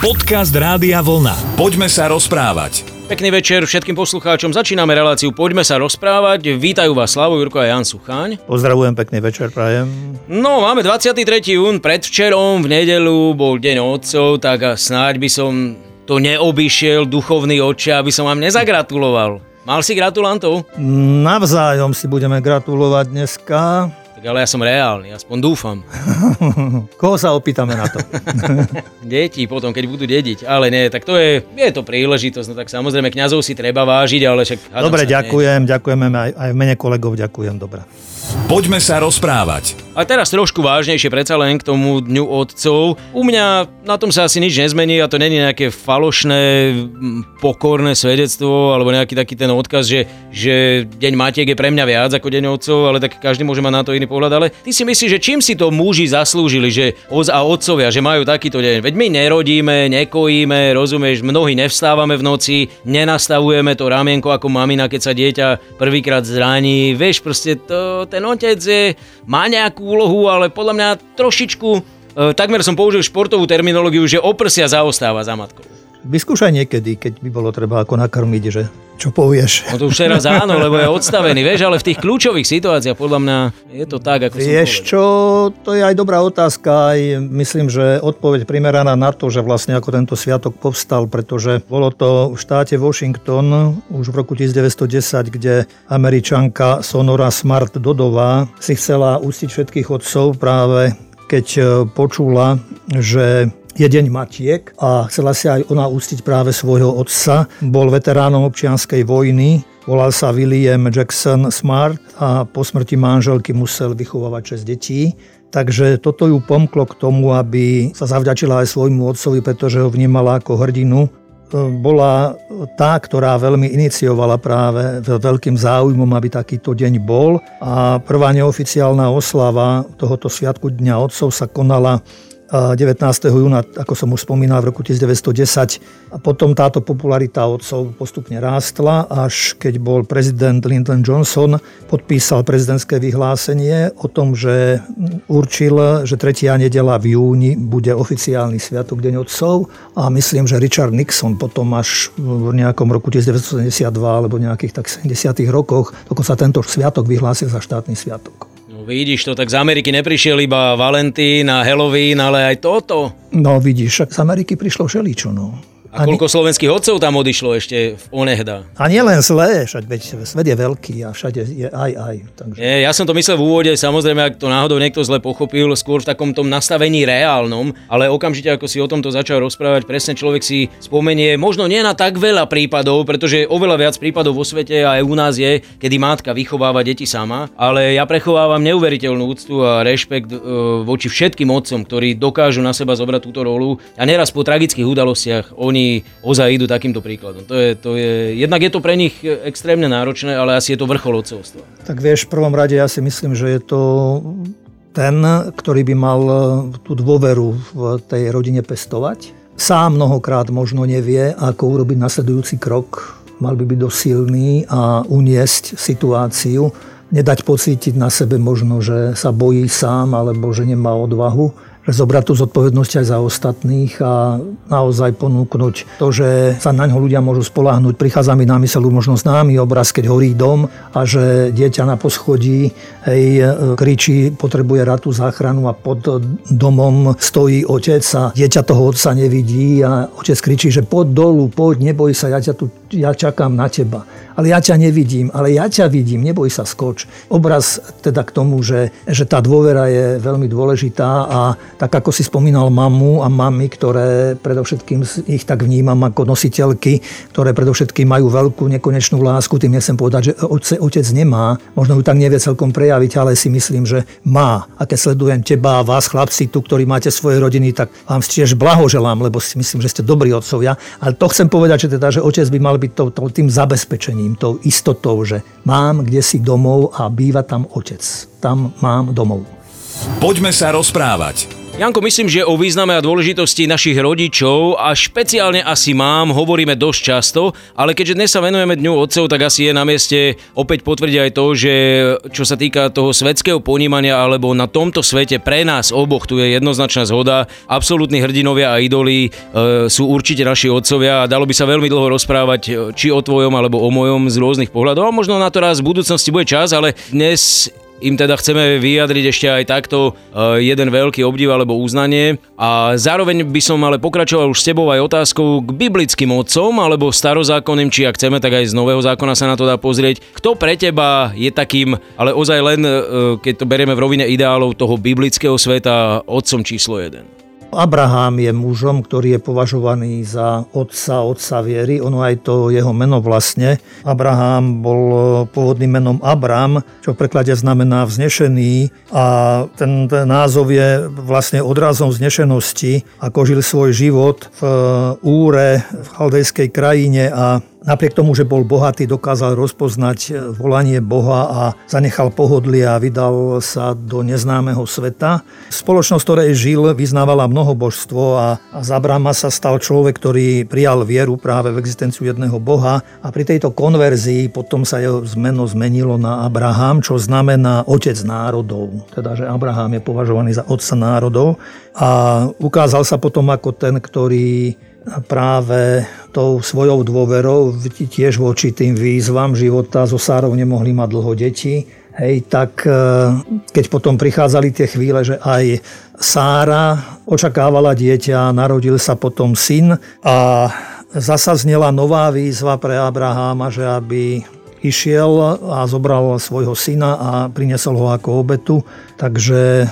Podcast Rádia Vlna. Poďme sa rozprávať. Pekný večer všetkým poslucháčom. Začíname reláciu Poďme sa rozprávať. Vítajú vás Slavo Jurko a Jan Sucháň. Pozdravujem, pekný večer, prajem. No, máme 23. jún, predvčerom v nedelu bol deň otcov, tak snáď by som to neobyšiel duchovný oče, aby som vám nezagratuloval. Mal si gratulantov? Navzájom si budeme gratulovať dneska. Tak ale ja som reálny, aspoň dúfam. Koho sa opýtame na to? Deti potom, keď budú dediť. Ale nie, tak to je, je to príležitosť. No tak samozrejme, kňazov si treba vážiť, ale však... Dobre, sa, nie. ďakujem, ďakujeme aj, aj v mene kolegov, ďakujem, dobre. Poďme sa rozprávať. A teraz trošku vážnejšie predsa len k tomu Dňu otcov. U mňa na tom sa asi nič nezmení a to není nejaké falošné, pokorné svedectvo alebo nejaký taký ten odkaz, že, že Deň Matiek je pre mňa viac ako Deň otcov, ale tak každý môže mať na to iný pohľad. Ale ty si myslíš, že čím si to muži zaslúžili, že oz a otcovia, že majú takýto deň? Veď my nerodíme, nekojíme, rozumieš, mnohí nevstávame v noci, nenastavujeme to ramienko ako mamina, keď sa dieťa prvýkrát zraní. Vieš, proste to, ten otec je, má nejakú úlohu, ale podľa mňa trošičku, e, takmer som použil športovú terminológiu, že oprsia zaostáva za matkou. Vyskúšaj niekedy, keď by bolo treba ako nakrmiť, že čo povieš. No to už teraz áno, lebo je odstavený, vieš, ale v tých kľúčových situáciách podľa mňa je to tak, ako Vieš čo, to je aj dobrá otázka, aj myslím, že odpoveď primeraná na to, že vlastne ako tento sviatok povstal, pretože bolo to v štáte Washington už v roku 1910, kde američanka Sonora Smart Dodová si chcela ústiť všetkých otcov práve keď počula, že je deň Matiek a chcela si aj ona ústiť práve svojho otca. Bol veteránom občianskej vojny, volal sa William Jackson Smart a po smrti manželky musel vychovávať 6 detí. Takže toto ju pomklo k tomu, aby sa zavďačila aj svojmu otcovi, pretože ho vnímala ako hrdinu. E, Bola tá, ktorá veľmi iniciovala práve veľkým záujmom, aby takýto deň bol. A prvá neoficiálna oslava tohoto sviatku Dňa otcov sa konala 19. júna, ako som už spomínal, v roku 1910. A potom táto popularita otcov postupne rástla, až keď bol prezident Lyndon Johnson, podpísal prezidentské vyhlásenie o tom, že určil, že tretia nedela v júni bude oficiálny sviatok Deň otcov a myslím, že Richard Nixon potom až v nejakom roku 1972 alebo nejakých tak 70 rokoch dokonca tento sviatok vyhlásil za štátny sviatok. No vidíš to, tak z Ameriky neprišiel iba Valentín a Halloween, ale aj toto. No vidíš, z Ameriky prišlo všeličo, no. A koľko slovenských otcov tam odišlo ešte v onehda? A nie len zlé, však veď svet je veľký a všade je aj aj. Takže... Nie, ja som to myslel v úvode, samozrejme, ak to náhodou niekto zle pochopil, skôr v takom tom nastavení reálnom, ale okamžite, ako si o tomto začal rozprávať, presne človek si spomenie, možno nie na tak veľa prípadov, pretože oveľa viac prípadov vo svete a aj u nás je, kedy matka vychováva deti sama, ale ja prechovávam neuveriteľnú úctu a rešpekt e, voči všetkým otcom, ktorí dokážu na seba zobrať túto rolu a neraz po tragických udalostiach oni ozaj idú takýmto príkladom. To je, to je, jednak je to pre nich extrémne náročné, ale asi je to vrchol otcovstva. Tak vieš, v prvom rade ja si myslím, že je to ten, ktorý by mal tú dôveru v tej rodine pestovať. Sám mnohokrát možno nevie, ako urobiť nasledujúci krok. Mal by byť dosilný a uniesť situáciu, nedať pocítiť na sebe možno, že sa bojí sám alebo že nemá odvahu zobrať tú zodpovednosť aj za ostatných a naozaj ponúknuť to, že sa na ňo ľudia môžu spoláhnuť. Prichádza mi na mysel možno známy obraz, keď horí dom a že dieťa na poschodí hej, kričí, potrebuje ratu záchranu a pod domom stojí otec a dieťa toho otca nevidí a otec kričí, že poď dolu, poď, neboj sa, ja, ťa tu, ja čakám na teba ale ja ťa nevidím, ale ja ťa vidím, neboj sa, skoč. Obraz teda k tomu, že, že tá dôvera je veľmi dôležitá a tak ako si spomínal mamu a mami, ktoré predovšetkým ich tak vnímam ako nositeľky, ktoré predovšetkým majú veľkú nekonečnú lásku, tým nechcem povedať, že otec, otec nemá, možno ju tak nevie celkom prejaviť, ale si myslím, že má. A keď sledujem teba a vás, chlapci, tu, ktorí máte svoje rodiny, tak vám tiež blahoželám, lebo si myslím, že ste dobrí otcovia. Ale to chcem povedať, že, teda, že otec by mal byť to, to, tým zabezpečením tou istotou, že mám kde si domov a býva tam otec. Tam mám domov. Poďme sa rozprávať. Janko, myslím, že o význame a dôležitosti našich rodičov a špeciálne asi mám hovoríme dosť často, ale keďže dnes sa venujeme Dňu otcov, tak asi je na mieste opäť potvrdiť aj to, že čo sa týka toho svetského ponímania alebo na tomto svete pre nás oboch tu je jednoznačná zhoda. Absolútni hrdinovia a idoli e, sú určite naši otcovia a dalo by sa veľmi dlho rozprávať e, či o tvojom alebo o mojom z rôznych pohľadov a možno na to raz v budúcnosti bude čas, ale dnes im teda chceme vyjadriť ešte aj takto e, jeden veľký obdiv alebo uznanie. A zároveň by som ale pokračoval už s tebou aj otázkou k biblickým otcom alebo starozákonným, či ak chceme, tak aj z nového zákona sa na to dá pozrieť. Kto pre teba je takým, ale ozaj len, e, keď to berieme v rovine ideálov toho biblického sveta, otcom číslo 1? Abraham je mužom, ktorý je považovaný za otca, otca viery. Ono aj to jeho meno vlastne. Abraham bol pôvodným menom Abram, čo v preklade znamená vznešený a ten, ten názov je vlastne odrazom vznešenosti, ako žil svoj život v Úre, v chaldejskej krajine a Napriek tomu, že bol bohatý, dokázal rozpoznať e, volanie Boha a zanechal pohodlie a vydal sa do neznámeho sveta. Spoločnosť, ktorej žil, vyznávala mnoho božstvo a, a z Abrama sa stal človek, ktorý prijal vieru práve v existenciu jedného Boha a pri tejto konverzii potom sa jeho zmeno zmenilo na Abraham, čo znamená otec národov. Teda, že Abraham je považovaný za otca národov a ukázal sa potom ako ten, ktorý práve tou svojou dôverou tiež voči tým výzvam života so Sárov nemohli mať dlho deti. Hej, tak e, keď potom prichádzali tie chvíle, že aj Sára očakávala dieťa, narodil sa potom syn a zasa znela nová výzva pre Abraháma, že aby išiel a zobral svojho syna a priniesol ho ako obetu. Takže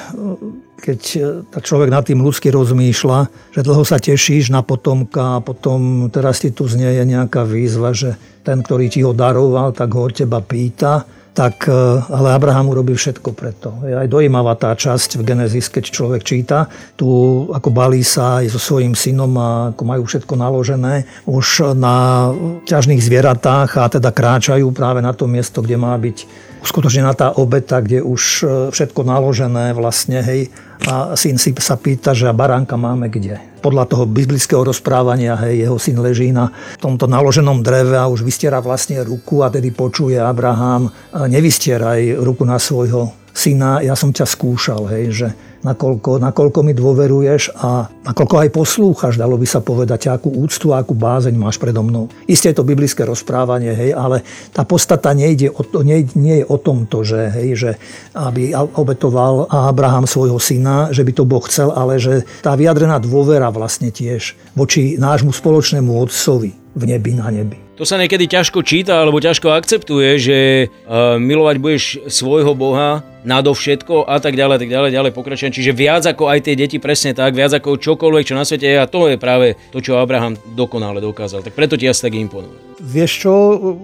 keď e, tak človek nad tým ľudsky rozmýšľa, že dlho sa tešíš na potomka a potom teraz ti tu znie je nejaká výzva, že ten, ktorý ti ho daroval, tak ho od teba pýta tak, e, ale Abraham urobil všetko preto. Je aj dojímavá tá časť v Genesis, keď človek číta, tu ako balí sa aj so svojím synom a ako majú všetko naložené už na ťažných zvieratách a teda kráčajú práve na to miesto, kde má byť uskutočnená tá obeta, kde už e, všetko naložené vlastne, hej, a syn si sa pýta, že a baránka máme kde. Podľa toho biblického rozprávania, hej, jeho syn leží na tomto naloženom dreve a už vystiera vlastne ruku a tedy počuje Abraham, nevystieraj ruku na svojho syna, ja som ťa skúšal, hej, že nakoľko, nakoľko mi dôveruješ a nakoľko aj poslúchaš, dalo by sa povedať, akú úctu akú bázeň máš predo mnou. Isté je to biblické rozprávanie, hej, ale tá postata nejde o to, nie, nie je o tomto, že, hej, že aby obetoval Abraham svojho syna, že by to Boh chcel, ale že tá vyjadrená dôvera vlastne tiež voči nášmu spoločnému otcovi v nebi na nebi. To sa niekedy ťažko číta alebo ťažko akceptuje, že uh, milovať budeš svojho Boha nadovšetko a tak ďalej, tak ďalej, ďalej pokračujem. Čiže viac ako aj tie deti presne tak, viac ako čokoľvek, čo na svete je a to je práve to, čo Abraham dokonale dokázal. Tak preto ti asi tak imponuje. Vieš čo,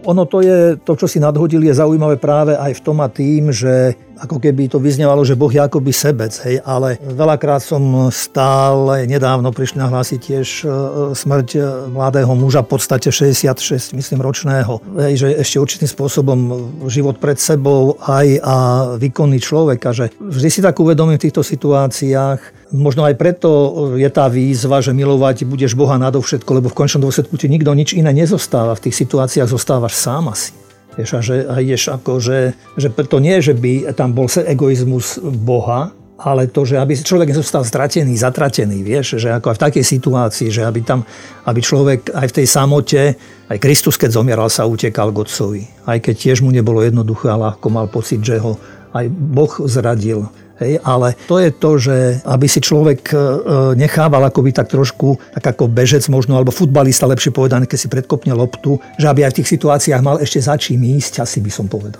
ono to je, to čo si nadhodil je zaujímavé práve aj v tom a tým, že ako keby to vyznevalo, že Boh je akoby sebec, hej, ale veľakrát som stál, nedávno prišli nahlásiť tiež e, smrť e, mladého muža, v podstate 66, myslím, ročného, hej, že ešte určitým spôsobom život pred sebou aj a výkonný človek a že vždy si tak uvedomím v týchto situáciách, možno aj preto je tá výzva, že milovať budeš Boha nadovšetko, lebo v končnom dôsledku ti nikto nič iné nezostáva, v tých situáciách zostávaš sám asi. Vieš, a že a ideš ako, že, že to nie, že by tam bol egoizmus Boha, ale to, že aby človek nezostal stratený, zatratený, vieš, že ako aj v takej situácii, že aby tam, aby človek aj v tej samote, aj Kristus, keď zomieral, sa utekal k Otcovi. Aj keď tiež mu nebolo jednoduché a ľahko mal pocit, že ho aj Boh zradil. Hej, ale to je to, že aby si človek e, nechával akoby tak trošku, tak ako bežec možno, alebo futbalista lepšie povedané, keď si predkopne loptu, že aby aj v tých situáciách mal ešte za čím ísť, asi by som povedal.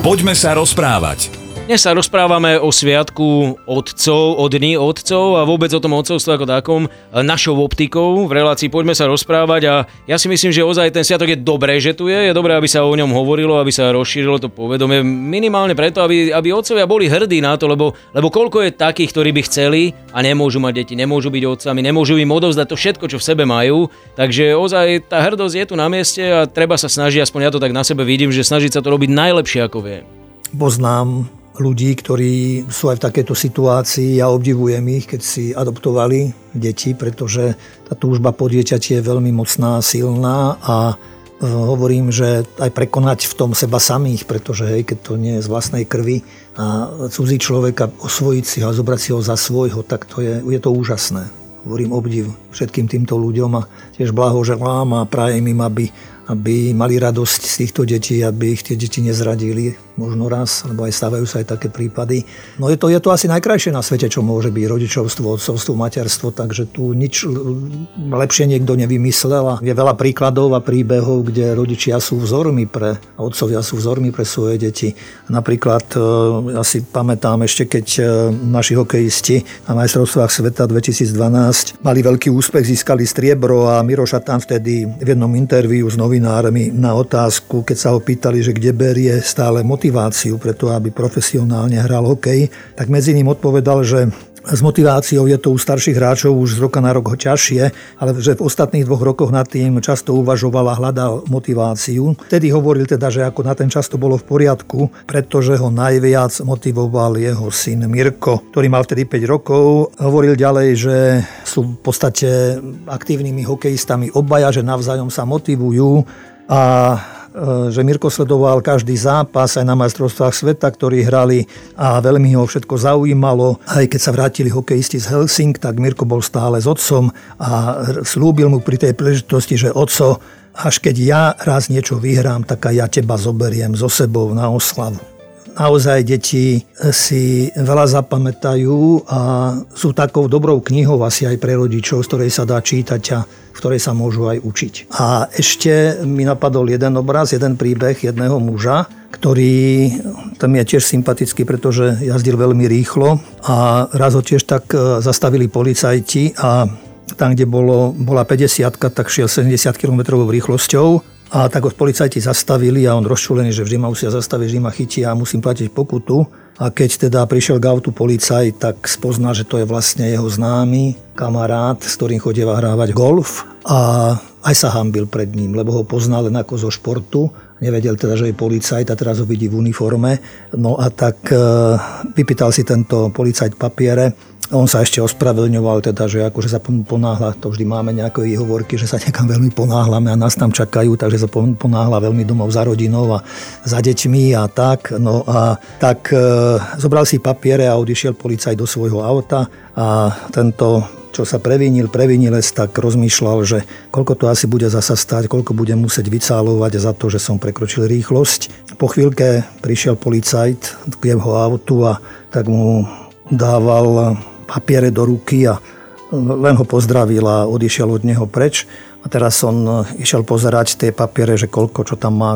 Poďme sa rozprávať. Dnes sa rozprávame o sviatku otcov, o dni otcov a vôbec o tom otcovstve ako takom našou optikou v relácii Poďme sa rozprávať a ja si myslím, že ozaj ten sviatok je dobré, že tu je, je dobré, aby sa o ňom hovorilo, aby sa rozšírilo to povedomie, minimálne preto, aby, aby otcovia boli hrdí na to, lebo, lebo koľko je takých, ktorí by chceli a nemôžu mať deti, nemôžu byť otcami, nemôžu im odovzdať to všetko, čo v sebe majú, takže ozaj tá hrdosť je tu na mieste a treba sa snažiť, aspoň ja to tak na sebe vidím, že snažiť sa to robiť najlepšie ako vie. Poznám ľudí, ktorí sú aj v takejto situácii. Ja obdivujem ich, keď si adoptovali deti, pretože tá túžba po dieťati je veľmi mocná, silná a e, hovorím, že aj prekonať v tom seba samých, pretože hej, keď to nie je z vlastnej krvi a cudzí človeka osvojiť si ho a zobrať si ho za svojho, tak to je, je to úžasné. Hovorím obdiv všetkým týmto ľuďom a tiež blahoželám a prajem im, aby aby mali radosť z týchto detí, aby ich tie deti nezradili možno raz, lebo aj stávajú sa aj také prípady. No je to, je to asi najkrajšie na svete, čo môže byť rodičovstvo, otcovstvo, materstvo, takže tu nič lepšie niekto nevymyslel a je veľa príkladov a príbehov, kde rodičia sú vzormi pre, a otcovia sú vzormi pre svoje deti. Napríklad, e, ja si pamätám ešte, keď e, naši hokejisti na majstrovstvách sveta 2012 mali veľký úspech, získali striebro a Miroša tam vtedy v jednom interviu s novinármi na otázku, keď sa ho pýtali, že kde berie stále motiváciu preto, aby profesionálne hral hokej, tak medzi ním odpovedal, že s motiváciou je to u starších hráčov už z roka na rok ťažšie, ale že v ostatných dvoch rokoch nad tým často uvažoval a hľadal motiváciu. Vtedy hovoril teda, že ako na ten čas to bolo v poriadku, pretože ho najviac motivoval jeho syn Mirko, ktorý mal vtedy 5 rokov. Hovoril ďalej, že sú v podstate aktívnymi hokejistami obaja, že navzájom sa motivujú a že Mirko sledoval každý zápas aj na majstrovstvách sveta, ktorí hrali a veľmi ho všetko zaujímalo. Aj keď sa vrátili hokejisti z Helsing, tak Mirko bol stále s otcom a slúbil mu pri tej príležitosti, že oco, až keď ja raz niečo vyhrám, tak aj ja teba zoberiem so sebou na oslavu. Naozaj deti si veľa zapamätajú a sú takou dobrou knihou asi aj pre rodičov, z ktorej sa dá čítať a v ktorej sa môžu aj učiť. A ešte mi napadol jeden obraz, jeden príbeh jedného muža, ktorý tam je tiež sympatický, pretože jazdil veľmi rýchlo a raz ho tiež tak e, zastavili policajti a tam, kde bolo, bola 50 tak šiel 70 km rýchlosťou a tak ho policajti zastavili a on rozčulený, že vždy ma musia zastaviť, vždy ma chytia a musím platiť pokutu. A keď teda prišiel k autu policaj, tak spozná, že to je vlastne jeho známy kamarát, s ktorým chodieva hrávať golf a aj sa hambil pred ním, lebo ho poznal len ako zo športu. Nevedel teda, že je policajt a teraz ho vidí v uniforme. No a tak e, vypýtal si tento policajt papiere on sa ešte ospravedlňoval, teda, že akože sa ponáhla, to vždy máme nejaké výhovorky, že sa niekam veľmi ponáhľame a nás tam čakajú, takže sa ponáhla veľmi domov za rodinou a za deťmi a tak. No a tak e, zobral si papiere a odišiel policaj do svojho auta a tento čo sa previnil, previnilec, tak rozmýšľal, že koľko to asi bude zasa stať, koľko bude musieť vycálovať za to, že som prekročil rýchlosť. Po chvíľke prišiel policajt k jeho autu a tak mu dával papiere do ruky a len ho pozdravil a odišiel od neho preč. A teraz on išiel pozerať tie papiere, že koľko, čo tam má,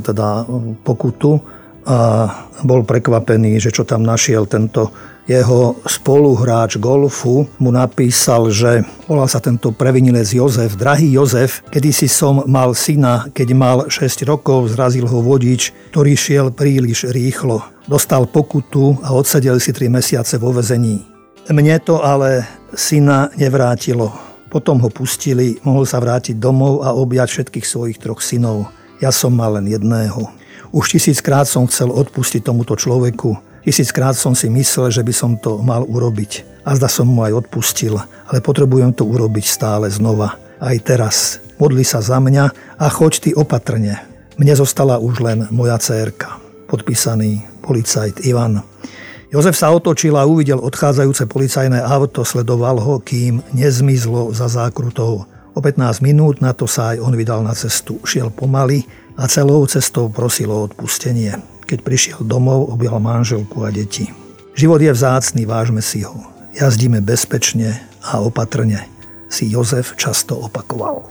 teda pokutu. A bol prekvapený, že čo tam našiel tento jeho spoluhráč golfu mu napísal, že volal sa tento previnilec Jozef. Drahý Jozef, kedy si som mal syna, keď mal 6 rokov, zrazil ho vodič, ktorý šiel príliš rýchlo. Dostal pokutu a odsedel si 3 mesiace vo vezení. Mne to ale syna nevrátilo. Potom ho pustili, mohol sa vrátiť domov a objať všetkých svojich troch synov. Ja som mal len jedného. Už tisíckrát som chcel odpustiť tomuto človeku. Tisíckrát som si myslel, že by som to mal urobiť. A zda som mu aj odpustil, ale potrebujem to urobiť stále znova. Aj teraz. Modli sa za mňa a choď ty opatrne. Mne zostala už len moja cérka. Podpísaný policajt Ivan. Jozef sa otočil a uvidel odchádzajúce policajné auto, sledoval ho, kým nezmizlo za zákrutou. O 15 minút na to sa aj on vydal na cestu. Šiel pomaly a celou cestou prosil o odpustenie. Keď prišiel domov, objal manželku a deti. Život je vzácný, vážme si ho. Jazdíme bezpečne a opatrne, si Jozef často opakoval.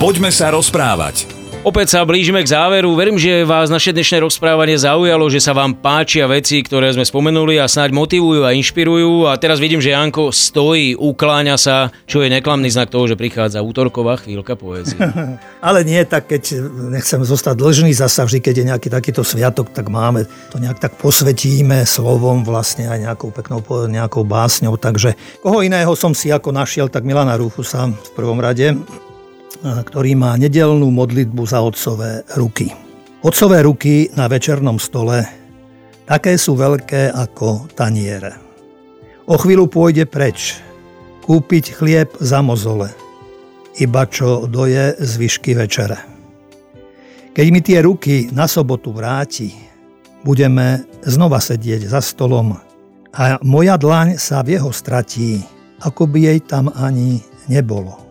Poďme sa rozprávať. Opäť sa blížime k záveru. Verím, že vás naše dnešné rozprávanie zaujalo, že sa vám páčia veci, ktoré sme spomenuli a snáď motivujú a inšpirujú. A teraz vidím, že Janko stojí, ukláňa sa, čo je neklamný znak toho, že prichádza útorková chvíľka poezie. Ale nie tak, keď nechcem zostať dlžný zasa vždy, keď je nejaký takýto sviatok, tak máme to nejak tak posvetíme slovom vlastne aj nejakou peknou nejakou básňou. Takže koho iného som si ako našiel, tak Milana Rúfusa v prvom rade ktorý má nedelnú modlitbu za otcové ruky. Otcové ruky na večernom stole, také sú veľké ako taniere. O chvíľu pôjde preč, kúpiť chlieb za mozole, iba čo doje zvyšky večere. Keď mi tie ruky na sobotu vráti, budeme znova sedieť za stolom a moja dlaň sa v jeho stratí, ako by jej tam ani nebolo.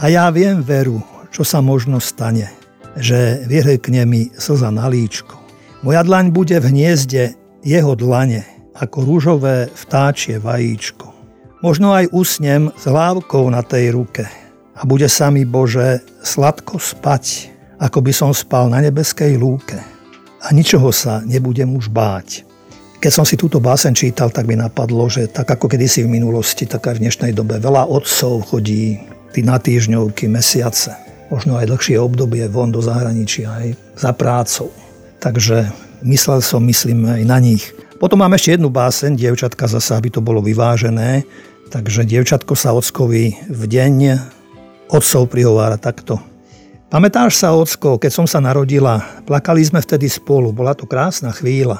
A ja viem veru, čo sa možno stane, že vyhrkne mi slza na líčko. Moja dlaň bude v hniezde jeho dlane, ako rúžové vtáčie vajíčko. Možno aj usnem s hlávkou na tej ruke a bude sa mi Bože sladko spať, ako by som spal na nebeskej lúke. A ničoho sa nebudem už báť. Keď som si túto básen čítal, tak mi napadlo, že tak ako kedysi v minulosti, tak aj v dnešnej dobe veľa otcov chodí tí na týždňovky, mesiace, možno aj dlhšie obdobie von do zahraničia aj za prácou. Takže myslel som, myslím aj na nich. Potom mám ešte jednu báseň, dievčatka zase, aby to bolo vyvážené. Takže dievčatko sa ockovi v deň otcov prihovára takto. Pamätáš sa, ocko, keď som sa narodila, plakali sme vtedy spolu, bola to krásna chvíľa.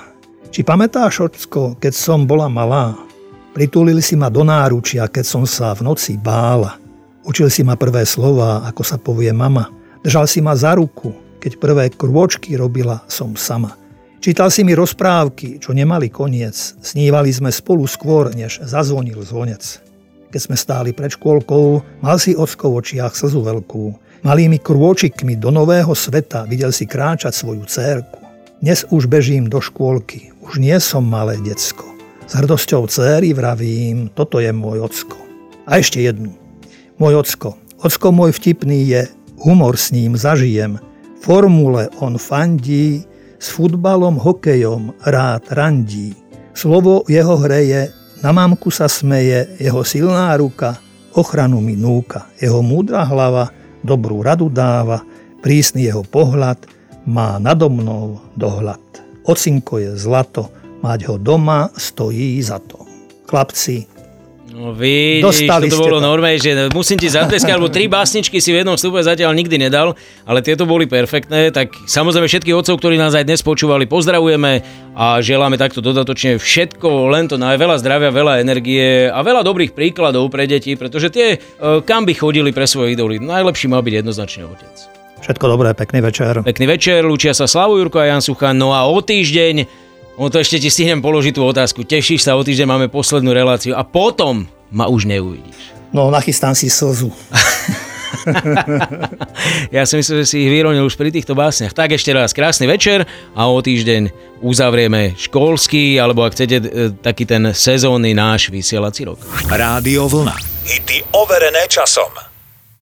Či pamätáš, ocko, keď som bola malá, pritulili si ma do náručia, keď som sa v noci bála. Učil si ma prvé slova, ako sa povie mama. Držal si ma za ruku, keď prvé krôčky robila som sama. Čítal si mi rozprávky, čo nemali koniec. Snívali sme spolu skôr, než zazvonil zvonec. Keď sme stáli pred škôlkou, mal si ocko v očiach slzu veľkú. Malými krôčikmi do nového sveta videl si kráčať svoju cérku. Dnes už bežím do škôlky, už nie som malé decko. S hrdosťou céry vravím, toto je môj ocko. A ešte jednu. Môj ocko. Ocko môj vtipný je, humor s ním zažijem. Formule on fandí, s futbalom, hokejom rád randí. Slovo jeho hreje, na mamku sa smeje, jeho silná ruka, ochranu mi núka. Jeho múdra hlava dobrú radu dáva, prísny jeho pohľad má nado mnou dohľad. Ocinko je zlato, mať ho doma stojí za to. Chlapci, vidíš, Dostali to bolo normálne, že musím ti zatleskať, alebo tri básničky si v jednom vstupe zatiaľ nikdy nedal, ale tieto boli perfektné, tak samozrejme všetkých otcov, ktorí nás aj dnes počúvali, pozdravujeme a želáme takto dodatočne všetko, len to na veľa zdravia, veľa energie a veľa dobrých príkladov pre deti, pretože tie, e, kam by chodili pre svoje idoly, najlepší má byť jednoznačne otec. Všetko dobré, pekný večer. Pekný večer, lúčia sa Slavu Jurko a Jan Sucha, no a o týždeň No to ešte ti stihnem položiť tú otázku. Tešíš sa o týždeň, máme poslednú reláciu a potom ma už neuvidíš. No, nachystám si slzu. ja si myslím, že si ich vyronil už pri týchto básniach. Tak ešte raz krásny večer a o týždeň uzavrieme školský, alebo ak chcete, e, taký ten sezónny náš vysielací rok. Rádio Vlna. Hity overené časom.